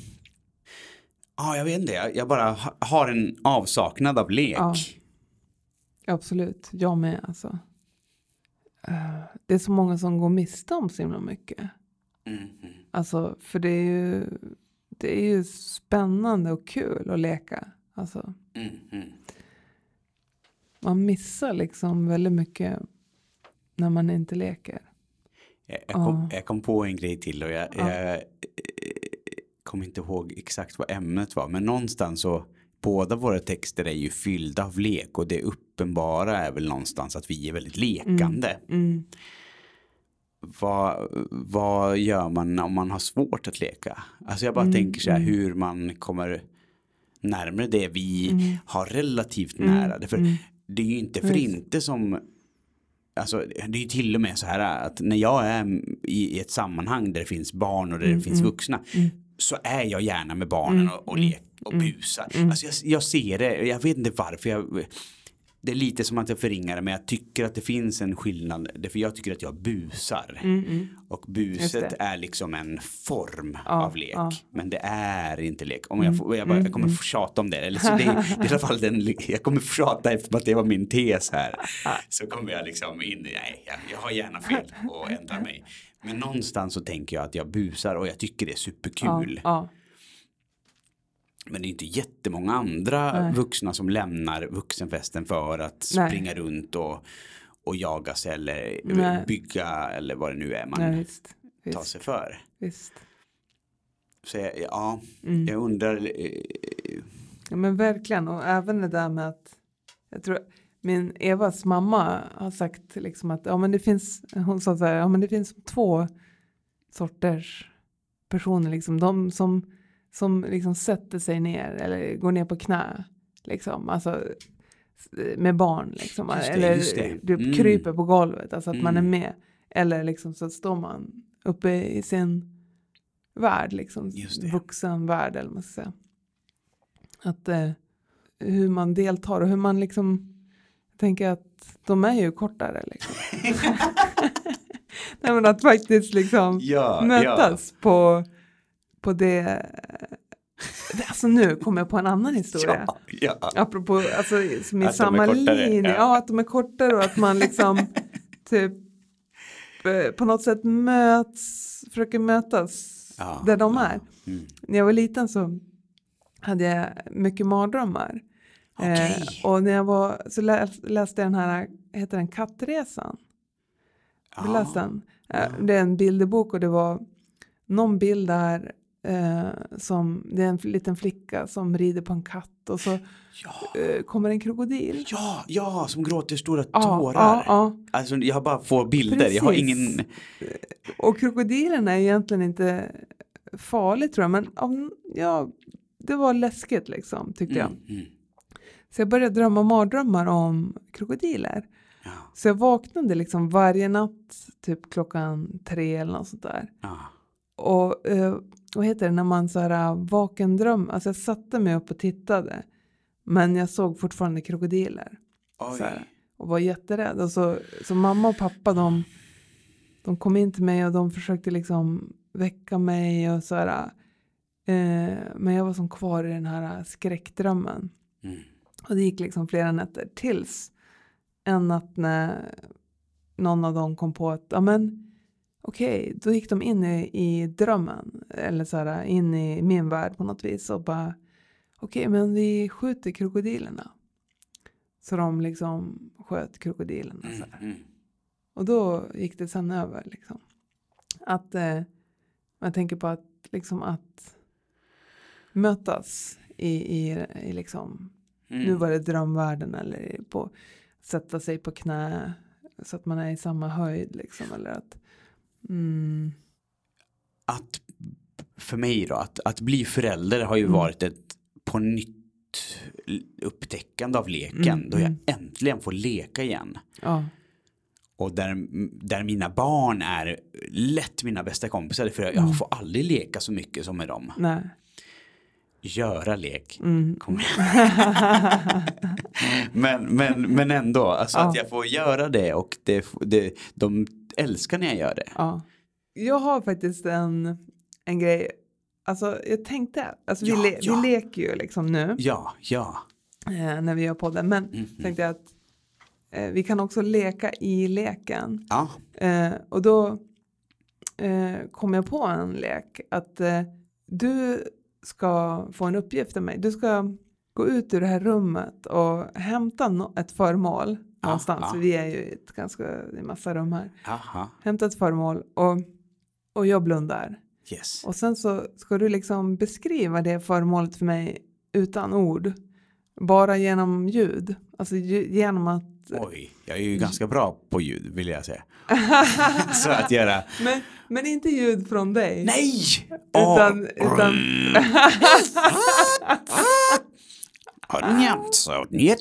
ja, jag vet inte, jag, bara ha- har en avsaknad av lek. Ja. absolut. Jag med alltså. Eh, Det är så många som går miste om så himla mycket. Mm. Alltså, för det är ju, det är ju spännande och kul att leka. Alltså, Mm, man missar liksom väldigt mycket när man inte leker. Jag, jag, kom, Ja. jag kom på en grej till och jag, Ja. jag kommer inte ihåg exakt vad ämnet var. Men någonstans så båda våra texter är ju fyllda av lek och det uppenbara är väl någonstans att vi är väldigt lekande. Mm. Vad, vad gör man om man har svårt att leka? Alltså jag bara Mm, tänker så här mm. hur man kommer närmare det vi Mm. har relativt Mm, nära. För mm. det är ju inte för inte som Alltså, det är ju till och med så här att när jag är i, i ett sammanhang där det finns barn och där det finns vuxna så är jag gärna med barnen och, och leker och busar. Alltså jag, jag ser det, jag vet inte varför jag det är lite som att jag förringar det men jag tycker att det finns en skillnad. Därför jag tycker att jag busar. Och buset är liksom en form Ja, av lek. ja. Mm. Men det är inte lek. Om jag, får, jag, bara, jag kommer få tjata om det. Eller så det, det är i alla fall den, jag kommer få tjata eftersom att det var min tes här. Så kommer jag liksom in, nej jag, jag har gärna fel och ändrar mig. Men någonstans så tänker jag att jag busar och jag tycker det är Ja, superkul. ja. Men det är inte jättemånga andra Nej. vuxna som lämnar vuxenfesten för att Nej. springa runt och, och jaga sig eller Nej. bygga eller vad det nu är man Nej, visst. tar Visst. sig för. visst. Så jag, ja, Mm. jag undrar. eh, Ja, men verkligen, och även det där med att jag tror min Evas mamma har sagt liksom att ja, men det finns, hon sa så här, ja, men det finns två sorters personer, liksom de som, som liksom sätter sig ner eller går ner på knä, liksom, alltså med barn, liksom, det, eller typ Mm. kryper på golvet, alltså att man är Mm. med, eller liksom så står man uppe i sin värld, liksom, vuxen värld eller man ska säga. Att eh, hur man deltar och hur man liksom tänker att de är ju kortare liksom. Nej men att faktiskt liksom ja, mötas på, på det. Alltså nu kommer jag på en annan historia. Ja, ja. Apropå, alltså som i Att samma linje. ja. Ja. att de är kortare och att man liksom typ eh, på något sätt möts, försöker mötas Ja, där de ja. är. Mm. När jag var liten så hade jag mycket mardrömmar. Okej. Eh, och när jag var så läs, läste jag den här, heter den Kattresan? Du Ja. läst den? Eh, Det är en bilderbok och det var någon bild där eh, som, det är en liten flicka som rider på en katt och så Ja, eh, kommer en krokodil. ja, ja, som gråter stora Ja, tårar. ja, ja. Alltså jag bara får bilder, jag har Precis. ingen... Och krokodilen är egentligen inte farlig tror jag, men ja, det var läskigt liksom tyckte jag. Mm, mm. Så jag började drömma mardrömmar om krokodiler. Ja, Så jag vaknade liksom varje natt, typ klockan tre eller något sånt där. ja. Och eh, vad heter det när man så här äh, vakendröm, alltså jag satte mig upp och tittade. Men jag såg fortfarande krokodiler här. och var jätterädd. Och så, så mamma och pappa de, de kom in till mig och de försökte liksom väcka mig och så här. Eh, men jag var som kvar i den här skräckdrömmen. Mm. Och det gick liksom flera nätter tills en natt när någon av dem kom på att ja men okej, då gick de in i, i drömmen eller så här in i min värld på något vis och bara okej men vi skjuter krokodilerna. Så de liksom sköt krokodilerna så här. mm. Och då gick det sen över liksom. Att eh, man tänker på att liksom att mötas i, i, i liksom Mm. nu var det drömvärlden eller på sätta sig på knä så att man är i samma höjd liksom eller att mm, att för mig då, att, att bli förälder har ju Mm. varit ett på nytt upptäckande av leken Mm, då jag mm. äntligen får leka igen. ja, Och där, där mina barn är lätt mina bästa kompisar för jag Mm. får aldrig leka så mycket som med dem. nej. Göra lek. Mm. Men, men, men ändå, alltså Ja. att jag får göra det och det, det, de älskar när jag gör det. ja. Jag har faktiskt en, en grej, alltså jag tänkte, alltså vi, Ja, le, ja. vi leker ju liksom nu Ja, ja. eh, när vi gör podden men Mm, mm. tänkte jag att eh, vi kan också leka i leken. Ja, Eh, och då eh, kom jag på en lek att eh, du ska få en uppgift av mig. Du ska gå ut ur det här rummet och hämta no- ett föremål Ja, någonstans. För vi är ju i ett ganska, är massa rum här. aha, Hämta ett föremål och, och jag blundar. yes. Och sen så ska du liksom beskriva det föremålet för mig utan ord. Bara genom ljud. Alltså genom att Oj, jag är ju ganska bra på ljud vill jag säga. så att göra, Men, men inte ljud från dig. nej! Utan, utan så njet?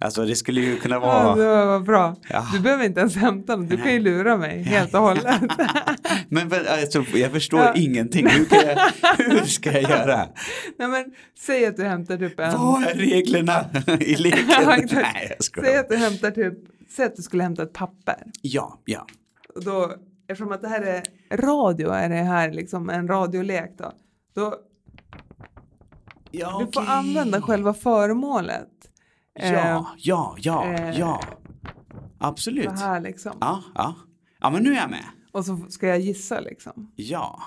Alltså det skulle ju kunna Ja, vara... det var bra. Ja. Du behöver inte ens hämta den, du kan ju lura mig helt och hållet. Men alltså, jag förstår Ja. ingenting. Hur, kan jag, hur ska jag göra? Nej, men, säg att du hämtar typ en... Vad är reglerna i leken? Ja. Nej, jag Säg skojar. att du hämtar typ, säg att du skulle hämta ett papper. Ja, ja. Och då, eftersom att det här är radio, är det här liksom en radiolek då. Då ja du får använda själva föremålet. Eh, Ja, ja, ja, eh, ja. Absolut. Så här liksom. Ja, ja. Ja, men nu är jag med. Och så ska jag gissa liksom. Ja.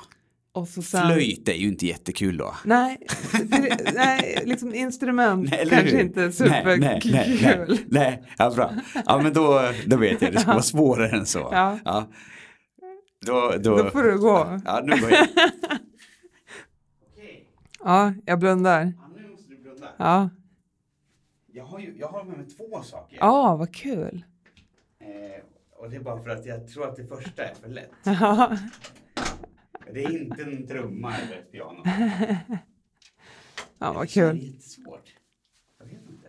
Och så sen... Flöjt är ju inte jättekul då. Nej, det, nej, liksom instrument Nej, kanske hur? inte Nej, superkul. nej, nej, nej, nej, ja bra. Ja men då, då vet jag, det ska vara svårare än så. Ja. Då, då, Då får du gå. Ja, nu går jag. Ja, jag blundar. Ja, nu måste du blunda. Ja, Jag har, ju, jag har med mig två saker. ja vad kul. Eh, och det är bara för att jag tror att det första är för lätt. Ja, Det är inte en trumma eller ett piano. ja vad Det kul. är jättesvårt. Jag vet inte.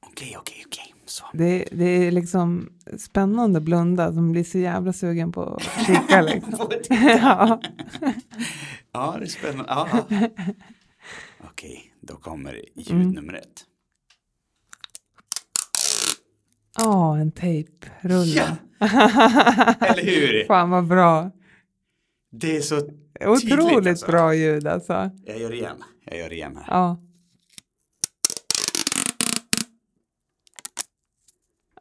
Okej, okej, okej. Så. Det, det är liksom spännande att blunda som blir så jävla sugen på att kika liksom. Ja. Ja, det är spännande. Ja, ja. Okej, då kommer ljud Mm. nummer ett. Ja, en tejprulle. Eller hur? Fan vad bra. Det är så Otroligt tydligt, alltså. bra ljud alltså. Jag gör det igen. Jag gör det igen här. Ja.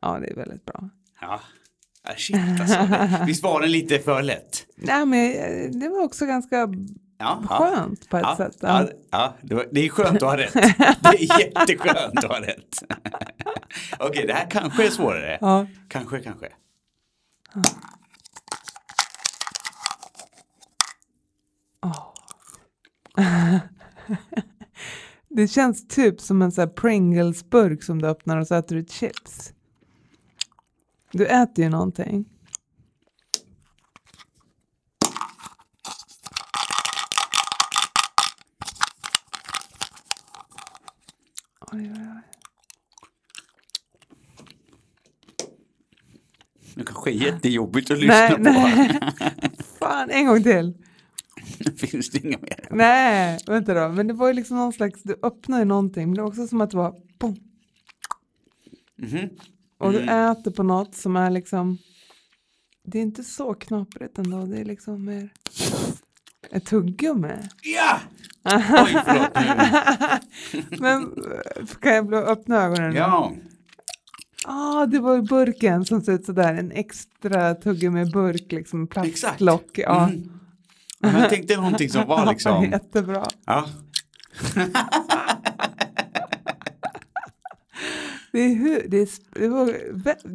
Ja, det är väldigt bra. Ja. Shit alltså. Visst var den lite för lätt? Nej, men eh, det var också ganska Ja. ja. skönt på ett Ja, sätt. ja, ja, det, var, det är skönt att ha rätt. Det är jätteskönt att ha rätt. Okej, det här kanske är svårare. Ja. Kanske, kanske. Det känns typ som en sån här Pringles-burk som du öppnar och så äter du chips. Du äter ju någonting. Oj, oj, oj. Det kanske är jättejobbigt att lyssna Nej, på. nej. Fan, en gång till. Finns det inga mer? Nej, vänta då. Men det var ju liksom någon slags, du öppnar ju någonting, men det var också som att det var boom. Mhm. Och du Mm. äter på något som är liksom, det är inte så knaprigt ändå, det är liksom mer ett tuggummi. Ja! Oj, förlåt. Men kan jag blå- öppna ögonen? Ja, Ah, det var burken som ser ut sådär, en extra tuggummi-burk, liksom en exakt. plastlock. Ja. Mm. Men Jag tänkte någonting som var liksom... jättebra. Ja. Det är, hu- det är, det var,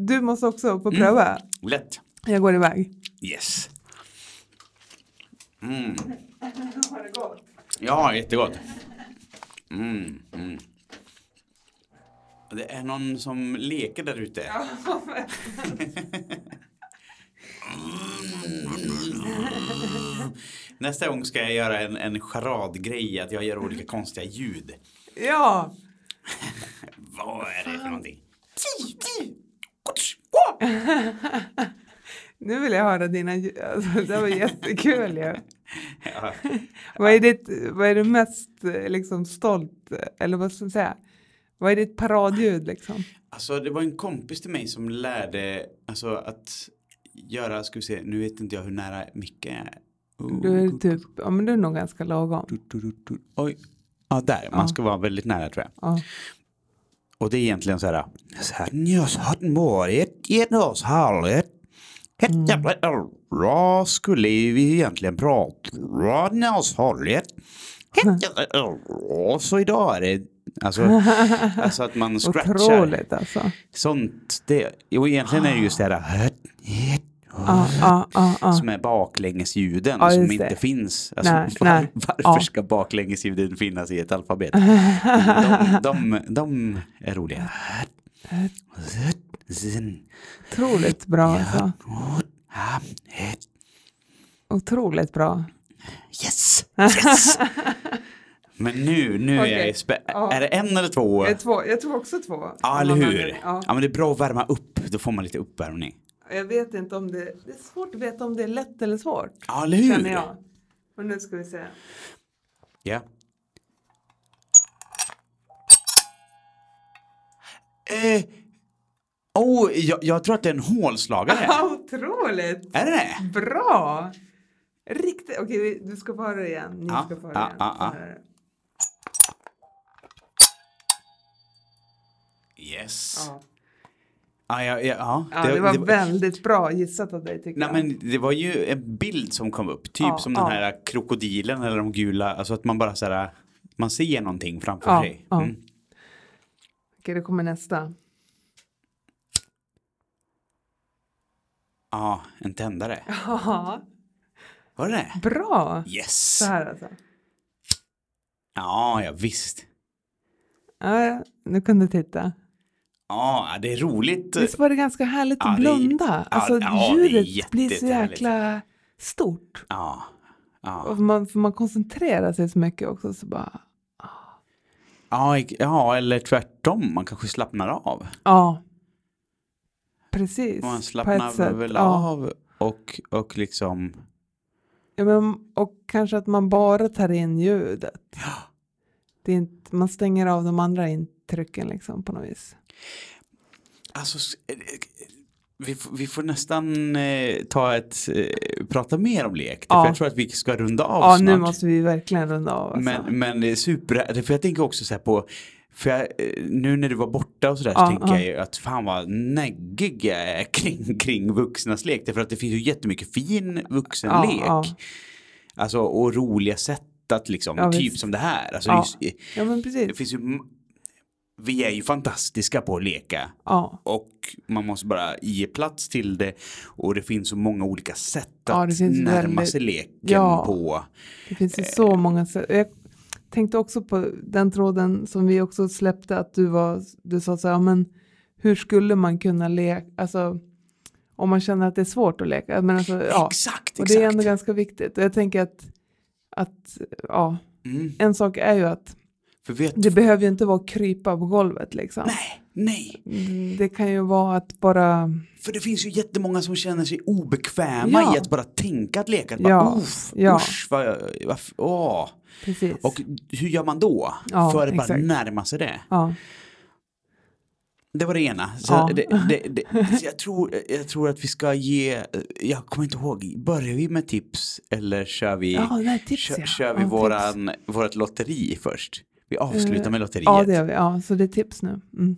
du måste också Mm. få pröva. Lätt. Jag går iväg. Yes. Mm. Har det gått? Ja, jättegott. Mm, mm. Det är någon som leker där ute. Nästa gång ska jag göra en, en charadgrej, att jag gör olika konstiga ljud. Ja, Vad är det för någonting? nu vill jag höra dina. Alltså, det var jättekul ju. Ja. Vad är, ditt, vad är du mest liksom, stolt, eller vad ska jag säga? Vad är ditt paradljud liksom? Alltså det var en kompis till mig som lärde alltså att göra, ska vi se, nu vet inte jag hur nära micken är. Oh, Du är typ, ja men du är nog ganska lagom. du, du, du. Oj. Ja, där. Man ska vara väldigt nära tror jag. Ja. Och det är egentligen så här. Sanjos hat morit genos hallet. Vad skulle vi egentligen prata om hållet? Så idag är det alltså, alltså att man scratchar. Otroligt alltså. Sånt, det, jo egentligen är det just det här Ja, ja, ja, ja. som är baklängesljuden som inte det. finns. Alltså, Nej, var, nej. Varför ska baklängesljuden finnas i ett alfabet? De, de, de är roliga. Otroligt bra alltså. Otroligt bra. Yes! Yes! Men nu, nu är Okej. jag spä- Ja. Är det en eller två? Två, jag tror också två. Ja, eller hur? Ja. Ja, men det är bra att värma upp. Då får man lite uppvärmning. Jag vet inte om det, det är svårt att veta om det är lätt eller svårt. Ja, eller hur? Känner jag. Men nu ska vi se. Ja. Eh, oh, jag, jag tror att det är en hålslagare. Otroligt! är det det? Bra! Riktigt, okej du ska få höra det igen. Ni Ja, ska få höra ja, igen. här. Yes. Ja. Ja, ja, ja, ja. Ja, det, var väldigt bra gissat av dig tycker Nej, jag. men det var ju en bild som kom upp, typ som den här krokodilen eller de gula, alltså att man bara så här, man ser någonting framför sig. ja. Mm. Okej, det kommer nästa. Ja, en tändare. Ja, Var det det? bra! Yes! Så här alltså. Ja, ja visst. Ja, nu kan du titta. Ja, det är roligt. Visst var det ganska härligt Ja, att det är- blunda? ja, alltså ja, ljudet blir så jäkla stort. Ja. Och man, för man koncentrerar sig så mycket också så bara, Ja, ja, eller tvärtom, man kanske slappnar av. ja. Precis. Man slappnar väl av och, och liksom, Ja, men, och kanske att man bara tar in ljudet. ja. Det är inte, man stänger av de andra intrycken liksom på något vis. Alltså, eh, eh, vi, vi får nästan eh, ta ett, eh, prata mer om lek. Ja. För jag tror att vi ska runda av Ja, snart. nu måste vi verkligen runda av. Alltså. Men, men det är super, för jag tänker också så här på, för jag, eh, nu när du var borta och sådär Ja, så tänker ja. jag ju att fan vad neggig jag är kring, kring vuxnas lek. Därför att det finns ju jättemycket fin vuxenlek. Ja, Alltså och roliga sätt att liksom, typ visst. som det här. Alltså, just, det finns ju, vi är ju fantastiska på att leka. Ja, Och man måste bara ge plats till det. Och det finns så många olika sätt Ja, att närma väldigt- sig leken Ja. på. det finns ju Eh. så många sätt. Jag tänkte också på den tråden som vi också släppte att du var, du sa så här, men hur skulle man kunna leka, alltså om man känner att det är svårt att leka. Men alltså, ja. Exakt, Och det är ändå ganska viktigt. Och jag tänker att, att ja, Mm. en sak är ju att vet det behöver ju inte vara att krypa på golvet liksom. Nej, nej. Mm, Det kan ju vara att bara, För det finns ju jättemånga som känner sig obekväma Ja. i att bara tänka att leka. Att bara, Ja, Uff, ja. usch, vad, vad, åh. precis. Och hur gör man då? Ja, för att bara exakt. närma sig det. ja. Det var det ena. Så Ja. det, det, det, så jag, tror, jag tror att vi ska ge, jag kommer inte ihåg, börjar vi med tips eller kör vi, ja, tips kör, ja. kör vi tips. våran, vårt lotteri först? Vi avslutar Eh, med lotteriet. Ja, det gör vi. Ja, så det är tips nu. Mm.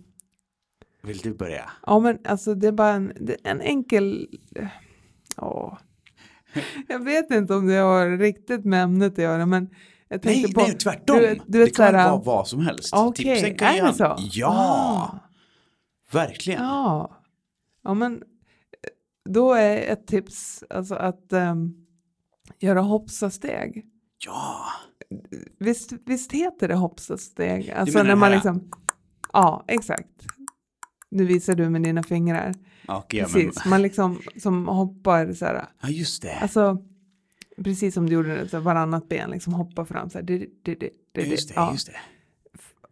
Vill du börja? Ja, men alltså det är bara en, en enkel... Ja. Jag vet inte om det har riktigt med ämnet att göra, men jag Nej, tänkte på... nej, tvärtom. du du vet det kan så här- vara vad som helst. Tipsen kan är det så? Ja, Ah. verkligen. Ja. ja, men då är ett tips alltså att ehm, göra hoppsasteg. Ja, Visst, visst heter det hoppsasteg? Alltså menar när det man liksom... Ja, exakt. Nu visar du med dina fingrar. och ja, men, Precis, man liksom som hoppar så här. ja just det. Alltså, precis som du gjorde så här, varannat ben liksom hoppa fram så här. Det, det, det, det, just det, Ja. just det.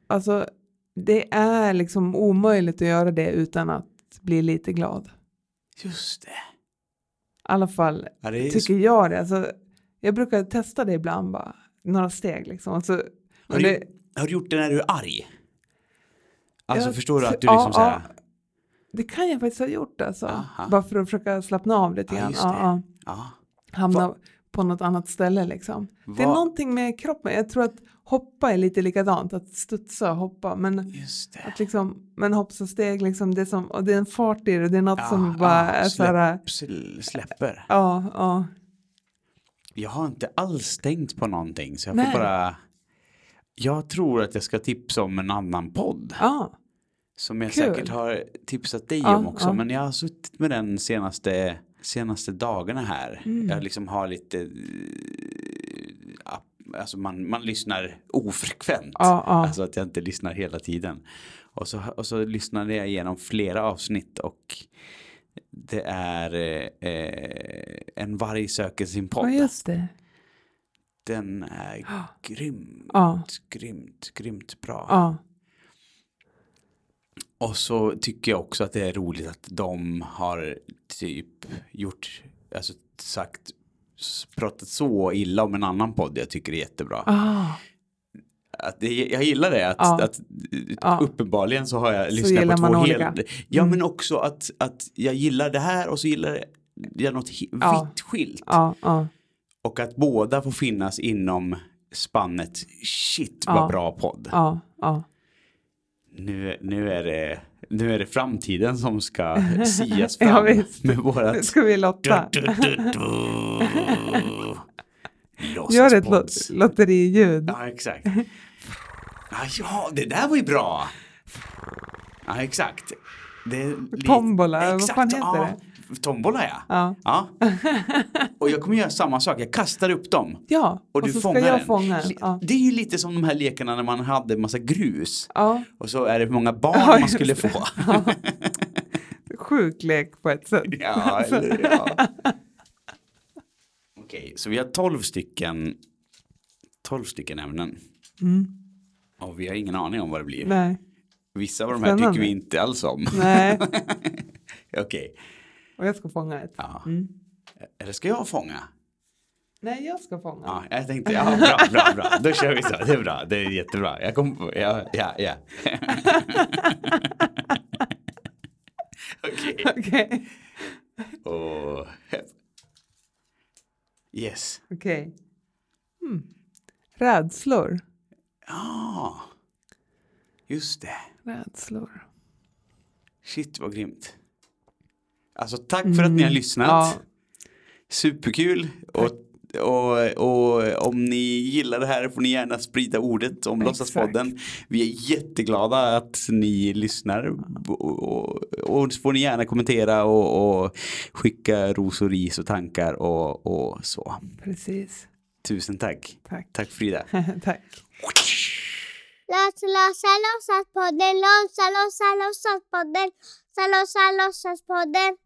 Alltså, det är liksom omöjligt att göra det utan att bli lite glad. Just det. I alla fall Ja, tycker jag det. Alltså, jag brukar testa det ibland bara, några steg liksom. Och så, har, du, det, har du gjort det när du är arg? Alltså Ja, förstår du att du ja, liksom så här, ja. det kan jag faktiskt ha gjort alltså. Aha. Bara för att försöka slappna av lite Ja, grann. Ja, ja. ja. Hamna på något annat ställe liksom. Det är någonting med kroppen. Jag tror att hoppa är lite likadant. Att studsa och hoppa. Men, att liksom, men hoppsasteg, liksom, det, är som, och det är en fart i det. Det är något Ja, som bara ja, är så här. släpp, släpper. Ja, ja. Jag har inte alls tänkt på någonting så jag Nej. får bara Jag tror att jag ska tipsa om en annan podd ja. som jag Kul. säkert har tipsat dig Ja, om också ja. men jag har suttit med den senaste senaste dagarna här. Mm. Jag liksom har lite eh, Alltså man, man lyssnar ofrekvent. Ja, ja. Alltså att jag inte lyssnar hela tiden. Och så, och så lyssnade jag igenom flera avsnitt och det är eh, eh, En varg söker sin ja, podd. just det. Den är grymt, Ja. grymt, grymt bra. Ja. Och så tycker jag också att det är roligt att de har typ gjort, alltså sagt, pratat så illa om en annan podd jag tycker är jättebra. Att det, jag gillar det, att, Ja. att Ja. uppenbarligen så har jag Så lyssnat på två helt... Ja Mm. men också att, att jag gillar det här och så gillar jag något Ja. vitt skilt. Och att båda får finnas inom spannet, shit vad bra podd. Nu, nu, är det, nu är det framtiden som ska sias fram med Nu vårat... ska vi lotta. Du, du. Gör ett lot lotteriljud. Ja, exakt. Ja, ja, det där var ju bra. Ja, exakt. Det Tombola, vad exakt, fan heter ja. Tombola, ja. Ja. ja. Och jag kommer göra samma sak. Jag kastar upp dem. Ja, Och, och, du så fångar ska jag den. fånga en. Li- Ja. Det är ju lite som de här lekarna när man hade massa grus. Ja. Och så är det hur många barn Ja, man skulle det. få. Sjuk lek på ett sätt. Ja, eller ja. Okej, så vi har 12 stycken 12 stycken ämnen. Mm. Och vi har ingen aning om vad det blir. Nej. Vissa av de här Spännande. tycker vi inte alls om. Nej, Okej, och jag ska fånga ett. ja. Mm. Eller ska jag fånga? Nej, jag ska fånga. Ja, jag tänkte, ja, bra, bra, bra. Då kör vi så. Det är bra, det är jättebra. Jag kom på, ja, ja, ja. Okej. Okej. Och... Yes. Okej. Mm. Rädslor. Ja. Just det. Rädslor. Shit vad grymt. Alltså tack för att ni har lyssnat. Mm. Ja. Superkul. Och, och, och om ni gillar det här får ni gärna sprida ordet om. Låtsaspodden. Vi är jätteglada att ni lyssnar. Och, och, så får ni gärna kommentera och, och skicka ros och ris och tankar och, och så. Precis. Tusen tack. Tack. Tack Frida. Tack. Låtsa, låtsa, låtsaspodden, låtsa, låtsa, låtsaspodden, låtsa, låtsa, låtsaspodden.